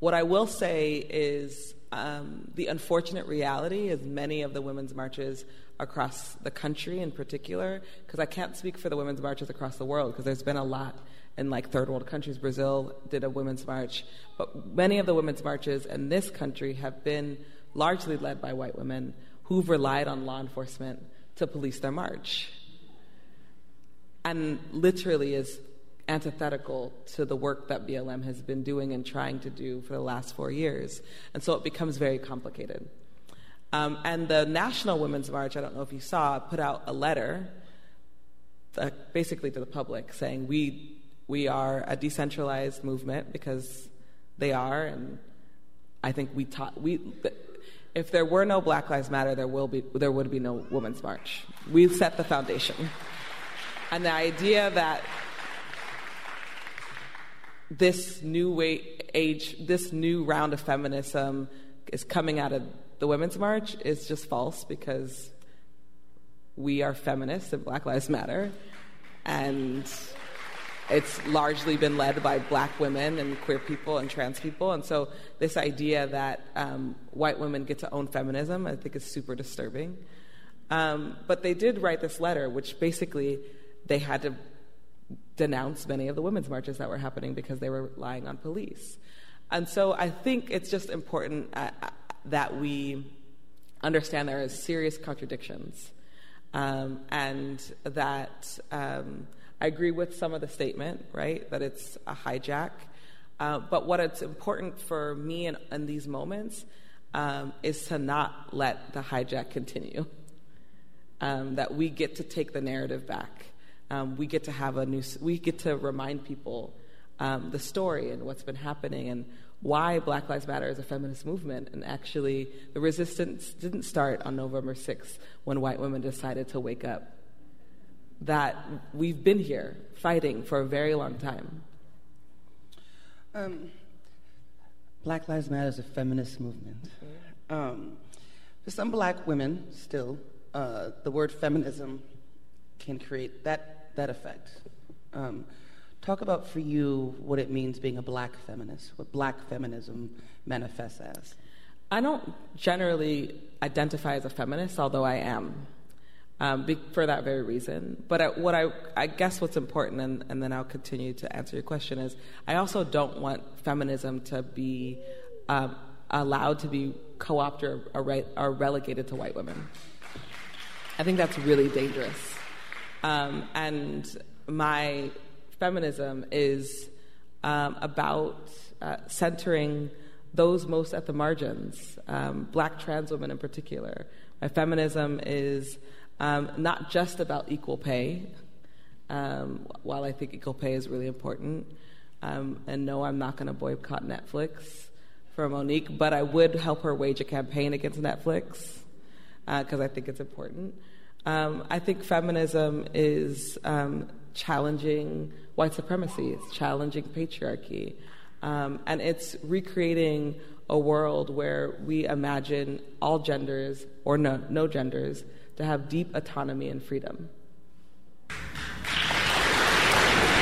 What I will say is um, the unfortunate reality is many of the women's marches across the country in particular, because I can't speak for the women's marches across the world, because there's been a lot in like third world countries. Brazil did a women's march, but many of the women's marches in this country have been largely led by white women who've relied on law enforcement to police their march. And literally is antithetical to the work that BLM has been doing and trying to do for the last four years. And so it becomes very complicated. Um, and the National Women's March, I don't know if you saw, put out a letter uh, basically to the public saying we we are a decentralized movement because they are, and I think we taught we. If there were no Black Lives Matter, there will be there would be no Women's March. We set the foundation, and the idea that this new way, age, this new round of feminism is coming out of the Women's March is just false because we are feminists and Black Lives Matter, and it's largely been led by black women and queer people and trans people. And so, this idea that um, white women get to own feminism, I think, is super disturbing. Um, but they did write this letter, which basically they had to denounce many of the women's marches that were happening because they were relying on police. And so, I think it's just important uh, uh that we understand there are serious contradictions um, and that. Um, I agree with some of the statement, right, that it's a hijack. Uh, but what it's important for me in, in these moments um, is to not let the hijack continue. Um, that we get to take the narrative back. Um, we get to have a new. We get to remind people um, the story and what's been happening and why Black Lives Matter is a feminist movement. And actually, the resistance didn't start on November 6th when white women decided to wake up that we've been here fighting for a very long time. Um, black Lives Matter is a feminist movement. Um, for some black women, still, uh, the word feminism can create that that effect. Um, talk about for you what it means being a black feminist, what black feminism manifests as. I don't generally identify as a feminist, although I am, um, be, for that very reason. But I, what I, I guess what's important, and, and then I'll continue to answer your question, is I also don't want feminism to be um, allowed to be co-opted or, or, re- or, relegated to white women. I think that's really dangerous. Um, and my feminism is um, about uh, centering those most at the margins, um, black trans women in particular. My feminism is um, not just about equal pay, um, while I think equal pay is really important. Um, and no, I'm not going to boycott Netflix for Monique, but I would help her wage a campaign against Netflix because uh, I think it's important. Um, I think feminism is um, challenging white supremacy, it's challenging patriarchy. Um, and it's recreating a world where we imagine all genders, or no, no genders, to have deep autonomy and freedom.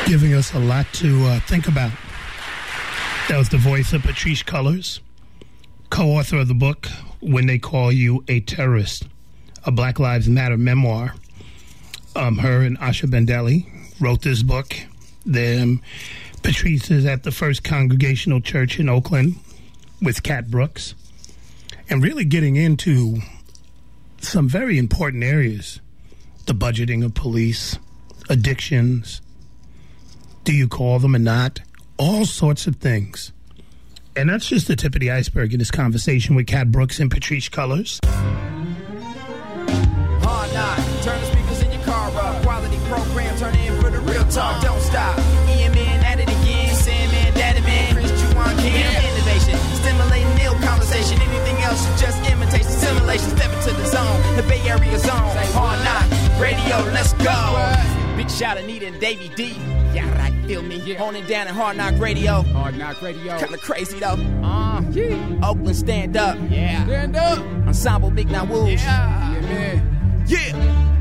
Giving us a lot to uh, think about. That was the voice of Patrisse Cullors, co author of the book When They Call You a Terrorist, a Black Lives Matter memoir. Um, her and Asha Bandele wrote this book. Then Patrisse is at the First Congregational Church in Oakland with Cat Brooks and really getting into some very important areas the budgeting of police, addictions, do you call them or not, all sorts of things. And that's just the tip of the iceberg in this conversation with Cat Brooks and Patrisse Cullors. For the real talk, don't stop. conversation. Anything else is just imitation, simulation. Step into the zone, the Bay Area zone. Hard knock, radio, let's go. Big shout out Nita and Davey D. Yeah, right, feel me. Yeah. Holding down at Hard Knock Radio. Hard Knock Radio. Kinda crazy though. Uh, yeah. Oakland, stand up. Yeah. Stand up. Ensemble Big Now Wolves. Yeah. Yeah, man. Yeah.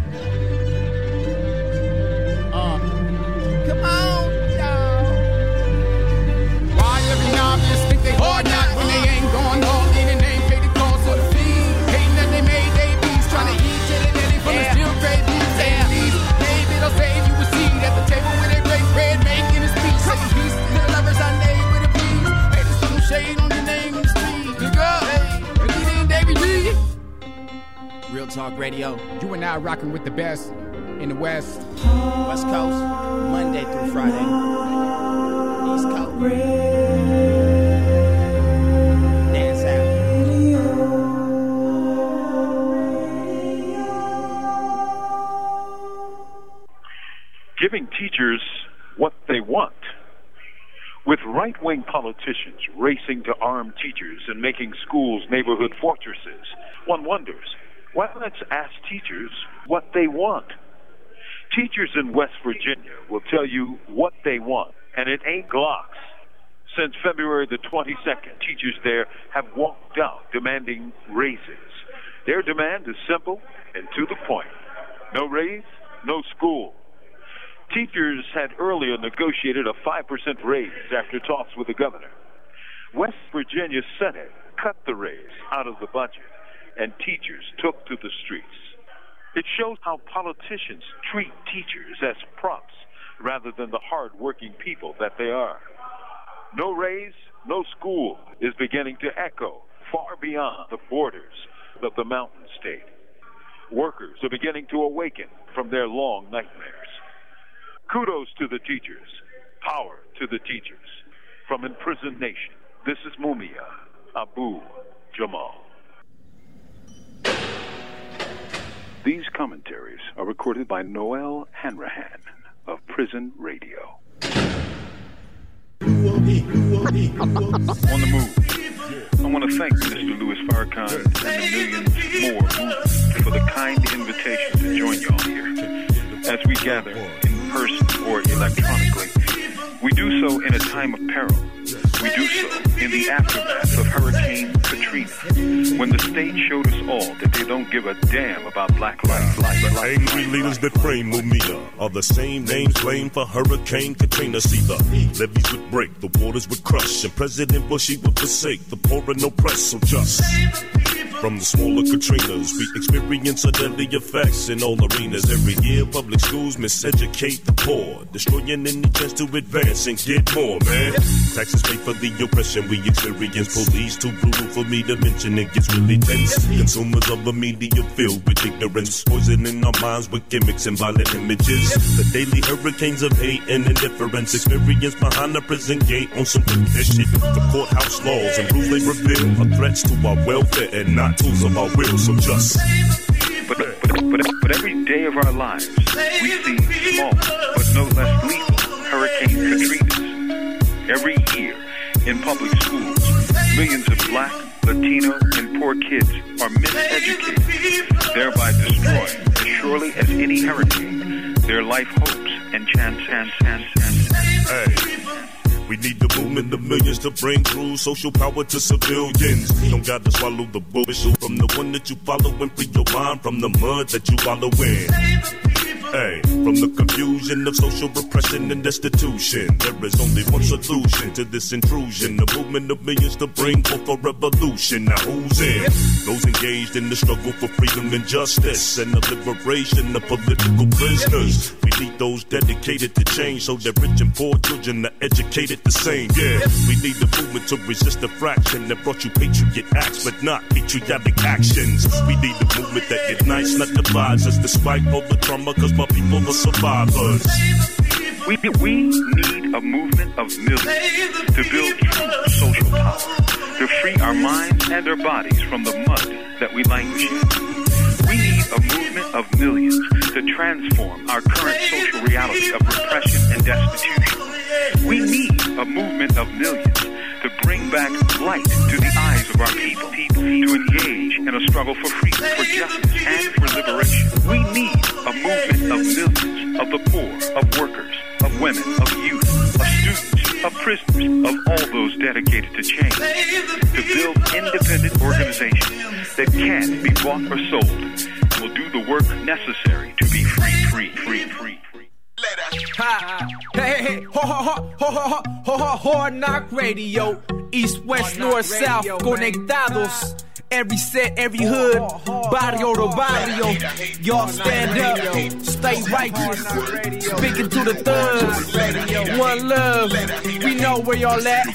Every think they hard knock when they ain't going all in and ain't paid the cost for the fee? Hating that they made they beats, trying to uh, eat till they daddy from the still great beats. Say these, maybe they'll save you a seat at the table where they break bread, making a speech. Saying peace to the lovers I named with a please. Haters throw shade on your name in the street. Look hey, Anita and Davey Real Talk Radio. You and I rocking with the best in the West. West Coast, Monday through Friday. East Coast. Giving teachers what they want. With right wing politicians racing to arm teachers and making schools neighborhood fortresses, one wonders why let's ask teachers what they want. Teachers in West Virginia will tell you what they want, and it ain't Glocks. Since February the 22nd, teachers there have walked out demanding raises. Their demand is simple and to the point no raise, no school. Teachers had earlier negotiated a 5% raise after talks with the governor. West Virginia Senate cut the raise out of the budget, and teachers took to the streets. It shows how politicians treat teachers as props rather than the hard-working people that they are. No raise, no school is beginning to echo far beyond the borders of the mountain state. Workers are beginning to awaken from their long nightmares. Kudos to the teachers. Power to the teachers. From Imprisoned Nation, this is Mumia Abu Jamal. These commentaries are recorded by Noelle Hanrahan of Prison Radio. On the move. I want to thank Mr. Louis Farrakhan and the millions more for the kind invitation to join y'all here. As we gather in person or electronically, we do so in a time of peril We do so in the aftermath of Hurricane Katrina, when the state showed us all that they don't give a damn about black lives. Life, The life, angry leaders that frame Mumia are the same names blamed for Hurricane Katrina. See, the levees would break, the waters would crush, and President Bush he would forsake the poor and oppressed. So just from the smaller Katrinas, we experience the deadly effects in all arenas. Every year, public schools miseducate the poor, destroying any chance to advance and get more, man. Taxes pay for the oppression we experience. Police too brutal for me to mention. It gets really tense. Consumers of the media filled with ignorance, poisoning our minds with gimmicks and violent images. The daily hurricanes of hate and indifference experienced behind the prison gate on some shit. The courthouse laws and rules they reveal are threats to our welfare and not tools of our will. So just But, but, but, but every day of our lives, we see small but no less lethal Hurricane Katrinas. Every year, in public schools, millions of black, Latino, and poor kids are miseducated, thereby destroying, as surely as any hurricane, their life hopes and chance, chance, chance, chance. Hey. We need the boom movement of millions to bring true social power to civilians. Don't gotta swallow the bullshit from the one that you follow and free your mind from the mud that you wallow in. Hey, from the confusion of social repression and destitution, there is only one solution to this intrusion. The movement of millions to bring forth a revolution. Now who's in? Those engaged in the struggle for freedom and justice and the liberation of political prisoners. We need those dedicated to change so that rich and poor children are educated the same. Yeah, we need the movement to resist the fraction that brought you patriot acts, but not patriotic actions. We need the movement that unites, not divides us, despite all the trauma, cause my people are survivors. We, we need a movement of millions to build true social power, to free our minds and our bodies from the mud that we languish in. We need a movement of millions to transform our current social reality of repression and destitution. We need a movement of millions to bring back light to the eyes of our people, to engage in a struggle for freedom, for justice, and for liberation. We need a movement of millions of the poor, of workers, of women, of youth, of students, of prisoners, of all those dedicated to change, to build independent organizations that can be bought or sold and will do the work necessary to be free, free, free, free. Ha. Hey, hey, hey, ho, ho, ho, ho, ho, ho, ho, ho, Hard Knock Radio. East, west, north, south, conectados. Every set, every hood, barrio to barrio. Y'all stand up, stay righteous. Speaking to the thugs, one love. We know where y'all at.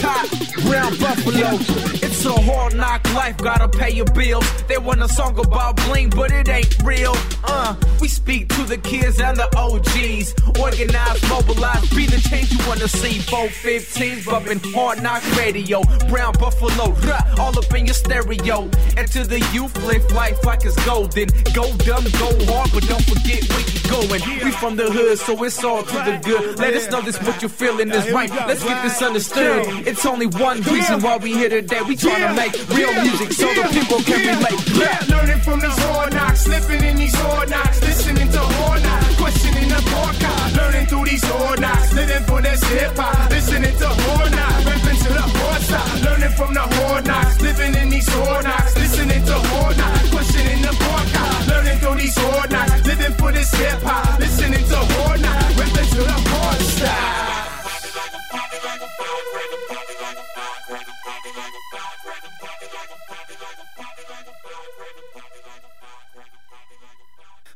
Ha, Brown Buffalo. It's a hard knock life, gotta pay your bills. They want a song about bling, but it ain't real. Uh, we speak to the kids and the OGs. Organize, mobilize, be the change you wanna see. 415s bumping hard knock radio. Brown Buffalo, rah, all up in your stereo. And to the youth, live life like it's golden. Go dumb, go hard, but don't forget where you're going. We from the hood, so it's all to the good. Let us know this what you're feeling is right. Let's get this understood. It's only one reason why we here today. We tryna make real music so the people can relate. Yeah, learning from these hard knocks, slipping in these hard knocks, listening to hard knocks, questioning the podcast, learning through these hard knocks, living for this hip hop, listening to hard knocks, rapping to the hard side, learning from the hard knocks, living in these hard knocks, listening to hard knocks, questioning the podcast, learning through these hard knocks, living for this hip hop, listening to hard knocks, rapping to the hard side.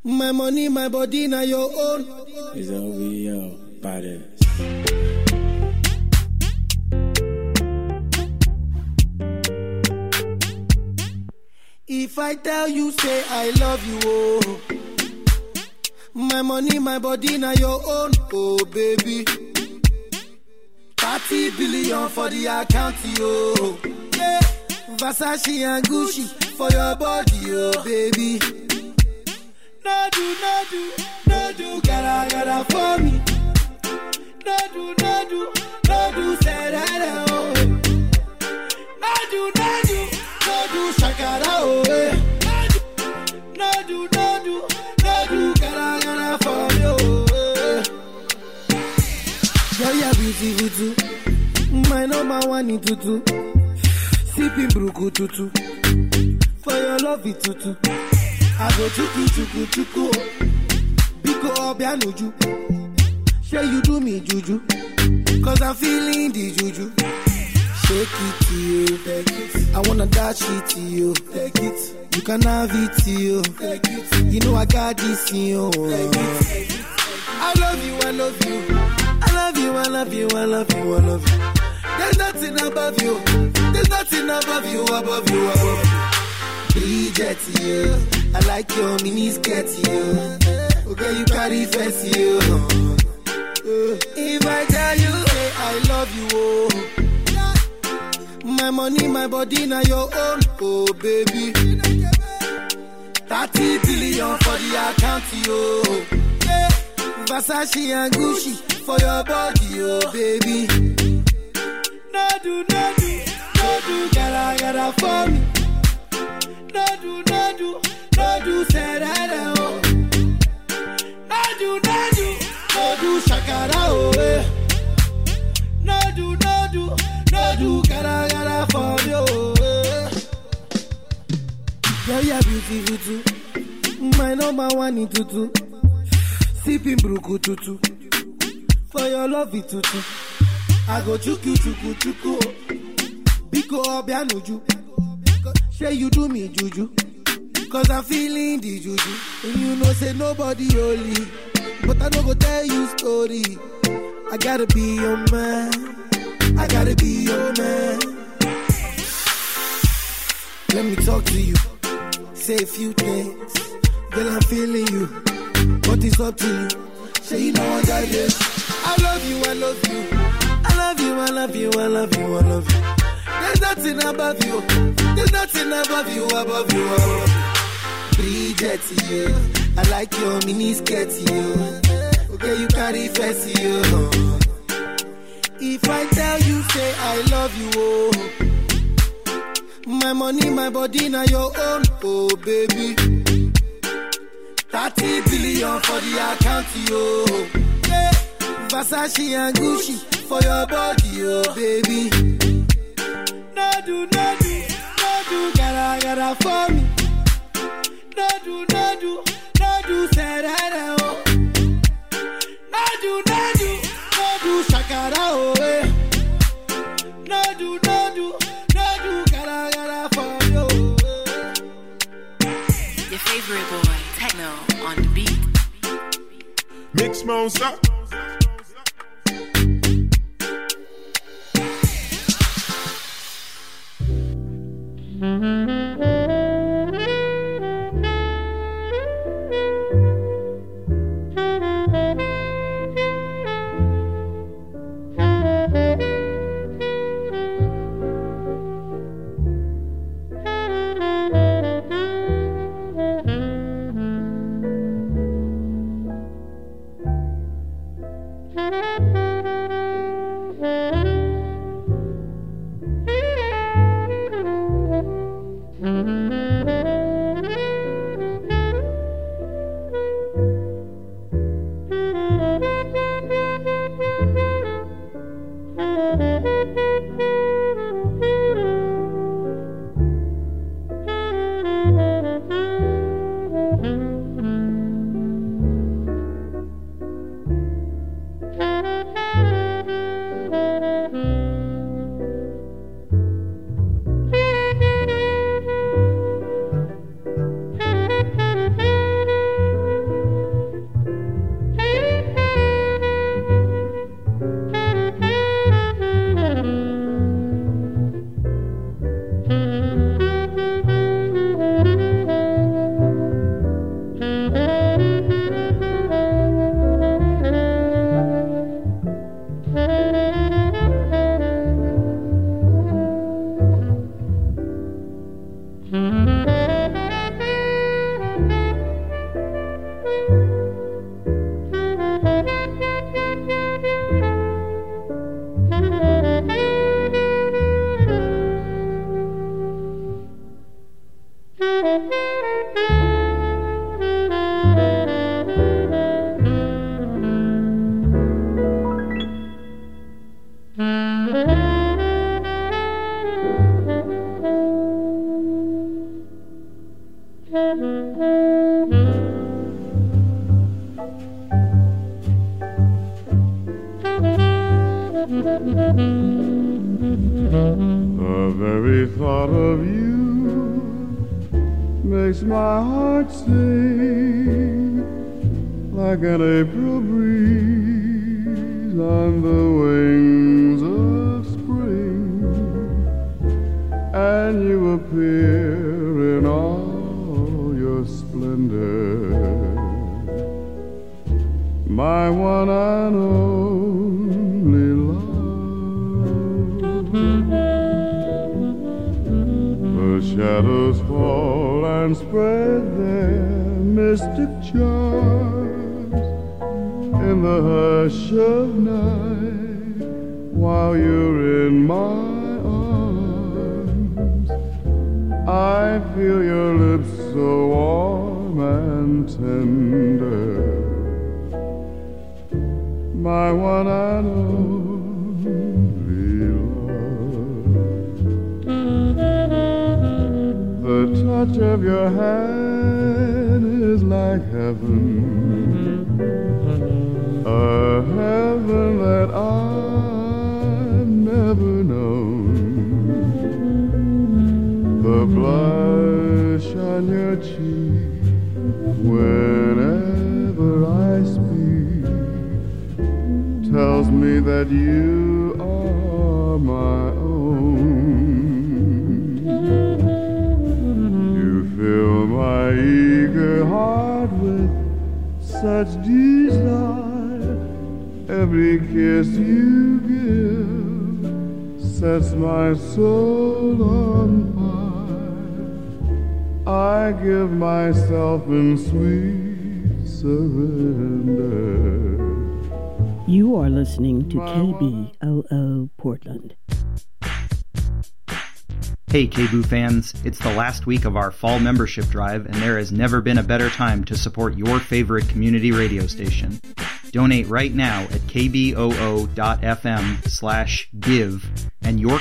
My money, my body, now your own. It's OVO, body. If I tell you, say I love you, oh. My money, my body, now your own, oh baby. 30 billion for the account, oh. Yeah, Versace and Gucci for your body, oh baby. No do, no do, no do, gotta, gotta for me. No do, no do, no do, that, oh. No do, no do, no do, shakara, oh. No do, no do, no do, gotta, gotta for eh. Girl, you're beautiful. My number one in tutu. Sipping bruku tutu. For your love it tutu. I go chuku chuku chuku. Biko obianuju. Say you do me juju. Cause I'm feeling the juju. Shake it to you. I wanna dash it to you. Take it. You can have it to you. Take it. You know I got this in you. I love you, I love you. I love you, I love you, I love you, I love you. There's nothing above you. There's nothing above you, above you, above you. Bridget, you. I like your mini skirt, you. Okay, you carry fancy, you. If I tell you, hey, I love you, oh. My money, my body, now your own, oh baby. 30 billion for the account, yo. Yeah. Versace and Gucci for your body, oh baby. No do, no do, no do, gotta, gotta for me. No do, no that, oh. No do, no shakara, oh, eh. No do, gotta, gotta for me, oh, eh. You're beautiful. My number one in tutu. Sipping bruku tutu. For your love tutu. I go chuku chuku chuku. Biko obianuju. Say you do me juju. Cause I'm feeling the juju. And you know say nobody holy. But I no go tell you story. I gotta be your man. I gotta be your man. Let me talk to you. Say a few things. Girl, I'm feeling you. But it's up to you. Say you know I got this. I love you, I love you. I love you, I love you, I love you, I love you. There's nothing above you. There's nothing above you, above you. Bridget, you. I like your mini skirt, you. Okay, you carry fancy, you. If I tell you, say I love you, oh. My money, my body, now your own, oh baby. 30 billion for the account, yo. Yeah. Versace and Gucci for your body, oh baby. No do, no do, no do, gotta, gotta for me. No do, no do, no do, say that, oh. No do, no do, no do, shakara, oh, eh. No do, no do, no do, gotta, gotta for you. Your favorite boy, Tekno, on the beat. Mix Monster. Mm-hmm. Spread their mystic charms in the hush of night while you're in my arms. I feel your lips so warm and tender, my one and only touch of your hand is like heaven, a heaven that I've never known. The blush on your cheek whenever I speak tells me that you are my my eager heart with such desire. Every kiss you give sets my soul on fire. I give myself in sweet surrender. You are listening to KBOO Hey, KBOO fans, it's the last week of our fall membership drive, and there has never been a better time to support your favorite community radio station. Donate right now at kboo.fm slash give, and your